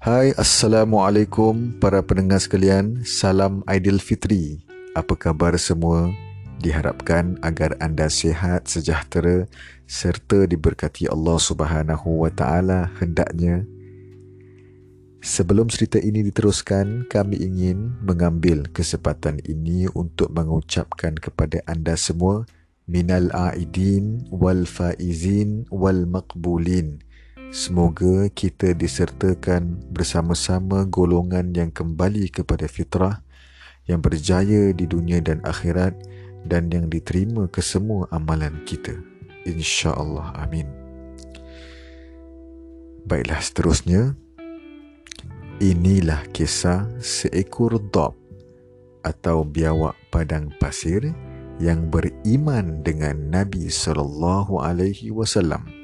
Hai, Assalamualaikum para pendengar sekalian. Salam Aidilfitri. Apa khabar semua? Diharapkan agar anda sihat, sejahtera serta diberkati Allah Subhanahu taala hendaknya. Sebelum cerita ini diteruskan, kami ingin mengambil kesempatan ini untuk mengucapkan kepada anda semua minal aidin wal faizin wal maqbulin. Semoga kita disertakan bersama-sama golongan yang kembali kepada fitrah yang berjaya di dunia dan akhirat dan yang diterima ke semua amalan kita. Insya-Allah. Amin. Baiklah seterusnya Inilah kisah seekor dog atau biawak padang pasir yang beriman dengan Nabi sallallahu alaihi wasallam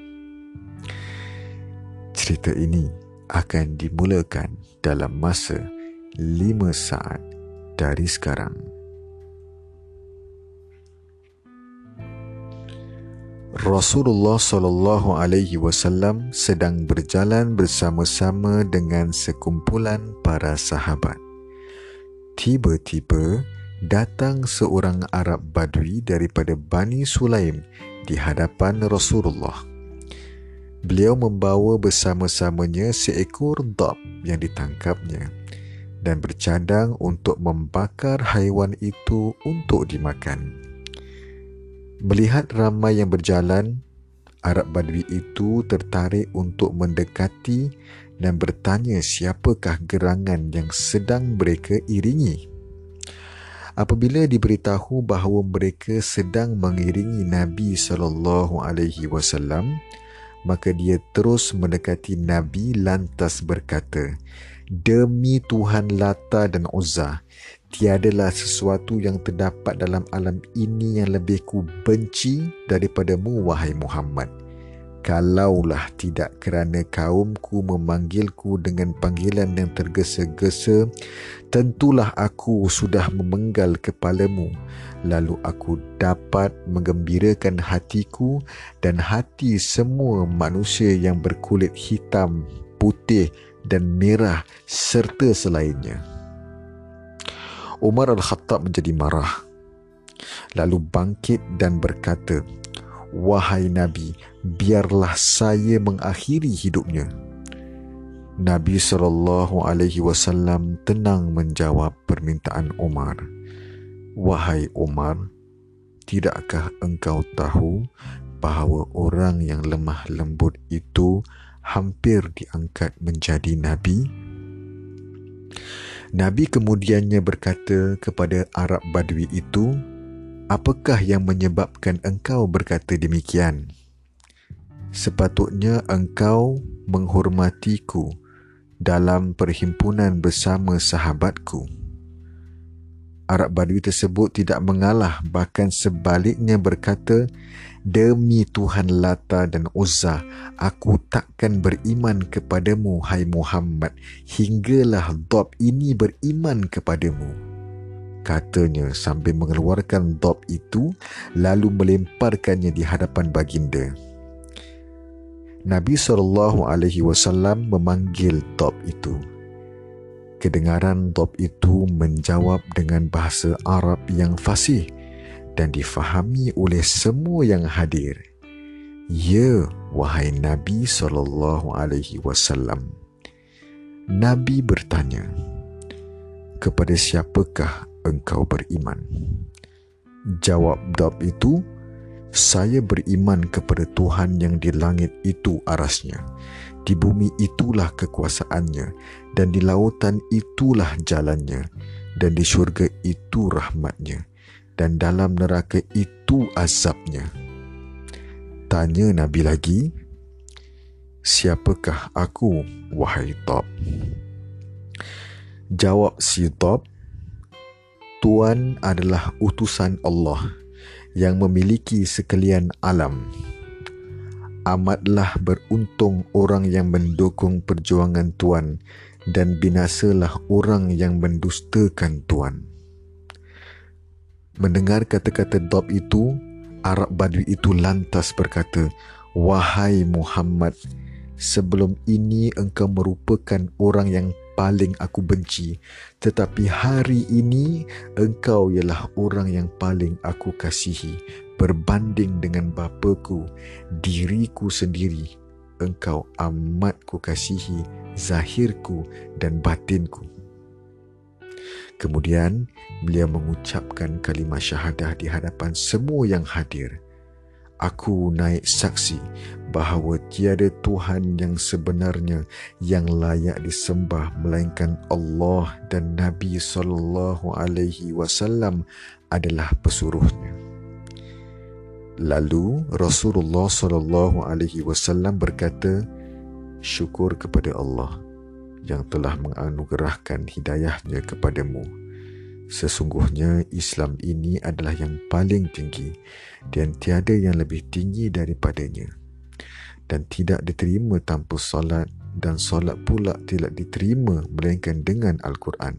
cerita ini akan dimulakan dalam masa 5 saat dari sekarang. Rasulullah sallallahu alaihi wasallam sedang berjalan bersama-sama dengan sekumpulan para sahabat. Tiba-tiba datang seorang Arab Badui daripada Bani Sulaim di hadapan Rasulullah beliau membawa bersama-samanya seekor dab yang ditangkapnya dan bercadang untuk membakar haiwan itu untuk dimakan. Melihat ramai yang berjalan, Arab Badui itu tertarik untuk mendekati dan bertanya siapakah gerangan yang sedang mereka iringi. Apabila diberitahu bahawa mereka sedang mengiringi Nabi sallallahu alaihi wasallam, maka dia terus mendekati Nabi lantas berkata, Demi Tuhan Lata dan Uzza, tiadalah sesuatu yang terdapat dalam alam ini yang lebih ku benci daripadamu, wahai Muhammad kalaulah tidak kerana kaumku memanggilku dengan panggilan yang tergesa-gesa, tentulah aku sudah memenggal kepalamu, lalu aku dapat menggembirakan hatiku dan hati semua manusia yang berkulit hitam, putih dan merah serta selainnya. Umar Al-Khattab menjadi marah, lalu bangkit dan berkata, Wahai Nabi, biarlah saya mengakhiri hidupnya. Nabi sallallahu alaihi wasallam tenang menjawab permintaan Umar. Wahai Umar, tidakkah engkau tahu bahawa orang yang lemah lembut itu hampir diangkat menjadi nabi? Nabi kemudiannya berkata kepada Arab Badui itu, Apakah yang menyebabkan engkau berkata demikian? Sepatutnya engkau menghormatiku dalam perhimpunan bersama sahabatku. Arab Badui tersebut tidak mengalah bahkan sebaliknya berkata, Demi Tuhan Lata dan Uzza, aku takkan beriman kepadamu, hai Muhammad, hinggalah Dob ini beriman kepadamu katanya sambil mengeluarkan dop itu lalu melemparkannya di hadapan baginda. Nabi sallallahu alaihi wasallam memanggil dop itu. Kedengaran dop itu menjawab dengan bahasa Arab yang fasih dan difahami oleh semua yang hadir. Ya, wahai Nabi sallallahu alaihi wasallam. Nabi bertanya, kepada siapakah engkau beriman? Jawab Dab itu, saya beriman kepada Tuhan yang di langit itu arasnya. Di bumi itulah kekuasaannya dan di lautan itulah jalannya dan di syurga itu rahmatnya dan dalam neraka itu azabnya. Tanya Nabi lagi, siapakah aku, wahai Tob? Jawab si Tob, Tuan adalah utusan Allah yang memiliki sekalian alam. Amatlah beruntung orang yang mendukung perjuangan Tuan dan binasalah orang yang mendustakan Tuan. Mendengar kata-kata Dob itu, Arab Badui itu lantas berkata, Wahai Muhammad, sebelum ini engkau merupakan orang yang paling aku benci. Tetapi hari ini engkau ialah orang yang paling aku kasihi berbanding dengan bapaku. Diriku sendiri engkau amat ku kasihi zahirku dan batinku. Kemudian beliau mengucapkan kalimah syahadah di hadapan semua yang hadir aku naik saksi bahawa tiada Tuhan yang sebenarnya yang layak disembah melainkan Allah dan Nabi sallallahu alaihi wasallam adalah pesuruhnya. Lalu Rasulullah sallallahu alaihi wasallam berkata, "Syukur kepada Allah yang telah menganugerahkan hidayahnya kepadamu." Sesungguhnya Islam ini adalah yang paling tinggi dan tiada yang lebih tinggi daripadanya. Dan tidak diterima tanpa solat dan solat pula tidak diterima melainkan dengan Al-Quran.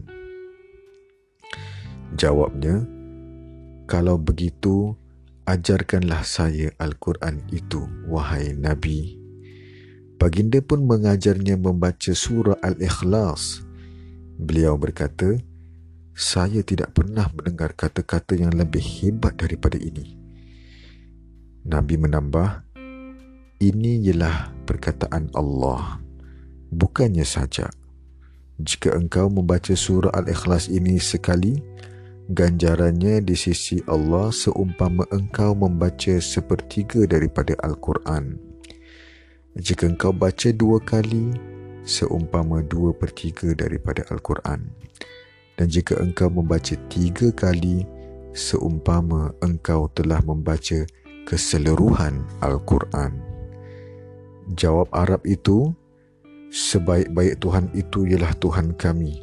Jawabnya, kalau begitu, ajarkanlah saya Al-Quran itu, wahai Nabi. Baginda pun mengajarnya membaca surah Al-Ikhlas. Beliau berkata, saya tidak pernah mendengar kata-kata yang lebih hebat daripada ini. Nabi menambah, ini ialah perkataan Allah. Bukannya saja, jika engkau membaca surah Al-Ikhlas ini sekali, ganjarannya di sisi Allah seumpama engkau membaca sepertiga daripada Al-Quran. Jika engkau baca dua kali, seumpama dua pertiga daripada Al-Quran dan jika engkau membaca tiga kali seumpama engkau telah membaca keseluruhan Al-Quran. Jawab Arab itu, sebaik-baik Tuhan itu ialah Tuhan kami.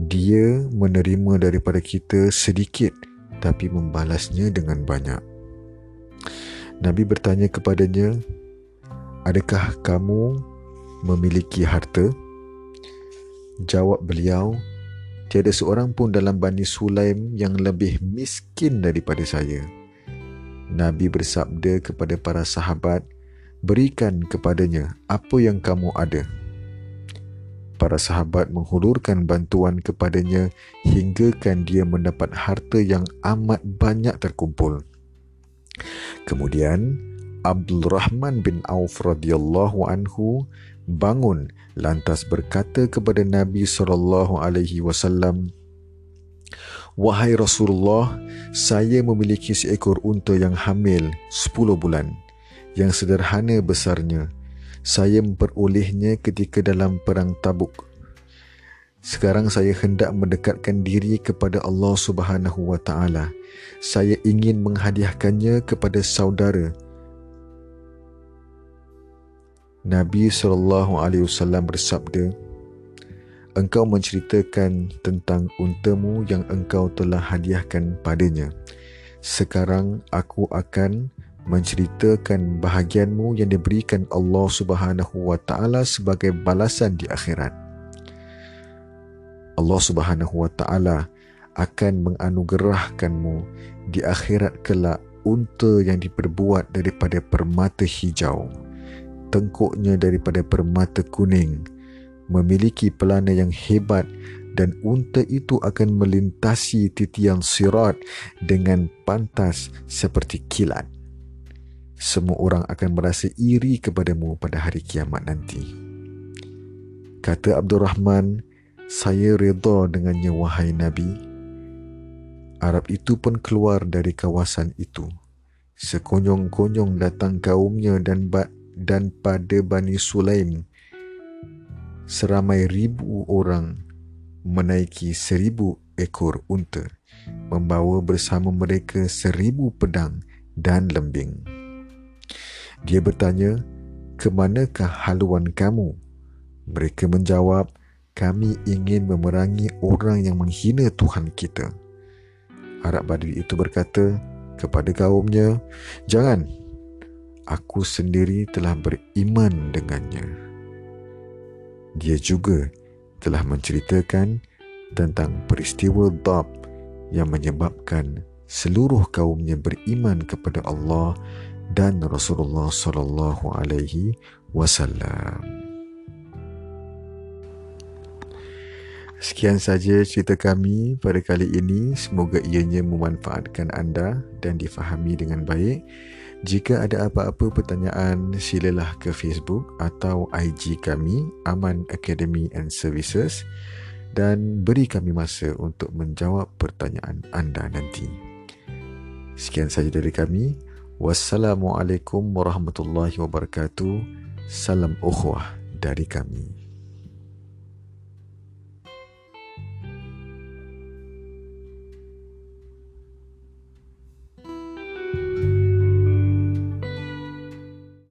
Dia menerima daripada kita sedikit tapi membalasnya dengan banyak. Nabi bertanya kepadanya, Adakah kamu memiliki harta? Jawab beliau, Tiada seorang pun dalam Bani Sulaim yang lebih miskin daripada saya. Nabi bersabda kepada para sahabat, berikan kepadanya apa yang kamu ada. Para sahabat menghulurkan bantuan kepadanya hinggakan dia mendapat harta yang amat banyak terkumpul. Kemudian Abdul Rahman bin Auf radhiyallahu anhu bangun lantas berkata kepada Nabi sallallahu alaihi wasallam Wahai Rasulullah saya memiliki seekor unta yang hamil 10 bulan. Yang sederhana besarnya saya memperolehnya ketika dalam perang Tabuk. Sekarang saya hendak mendekatkan diri kepada Allah Subhanahu wa taala. Saya ingin menghadiahkannya kepada saudara Nabi SAW bersabda, Engkau menceritakan tentang untamu yang engkau telah hadiahkan padanya. Sekarang aku akan menceritakan bahagianmu yang diberikan Allah Subhanahu wa taala sebagai balasan di akhirat. Allah Subhanahu wa taala akan menganugerahkanmu di akhirat kelak unta yang diperbuat daripada permata hijau tengkuknya daripada permata kuning memiliki pelana yang hebat dan unta itu akan melintasi titian sirat dengan pantas seperti kilat. Semua orang akan merasa iri kepadamu pada hari kiamat nanti. Kata Abdul Rahman, saya reda dengannya wahai Nabi. Arab itu pun keluar dari kawasan itu. Sekonyong-konyong datang kaumnya dan dan pada Bani Sulaim seramai ribu orang menaiki seribu ekor unta membawa bersama mereka seribu pedang dan lembing. Dia bertanya, ke manakah haluan kamu? Mereka menjawab, kami ingin memerangi orang yang menghina Tuhan kita. Arab Badri itu berkata kepada kaumnya, jangan aku sendiri telah beriman dengannya. Dia juga telah menceritakan tentang peristiwa Dab yang menyebabkan seluruh kaumnya beriman kepada Allah dan Rasulullah sallallahu alaihi wasallam. Sekian saja cerita kami pada kali ini. Semoga ianya memanfaatkan anda dan difahami dengan baik. Jika ada apa-apa pertanyaan, silalah ke Facebook atau IG kami, Aman Academy and Services dan beri kami masa untuk menjawab pertanyaan anda nanti. Sekian saja dari kami. Wassalamualaikum warahmatullahi wabarakatuh. Salam ukhuwah dari kami.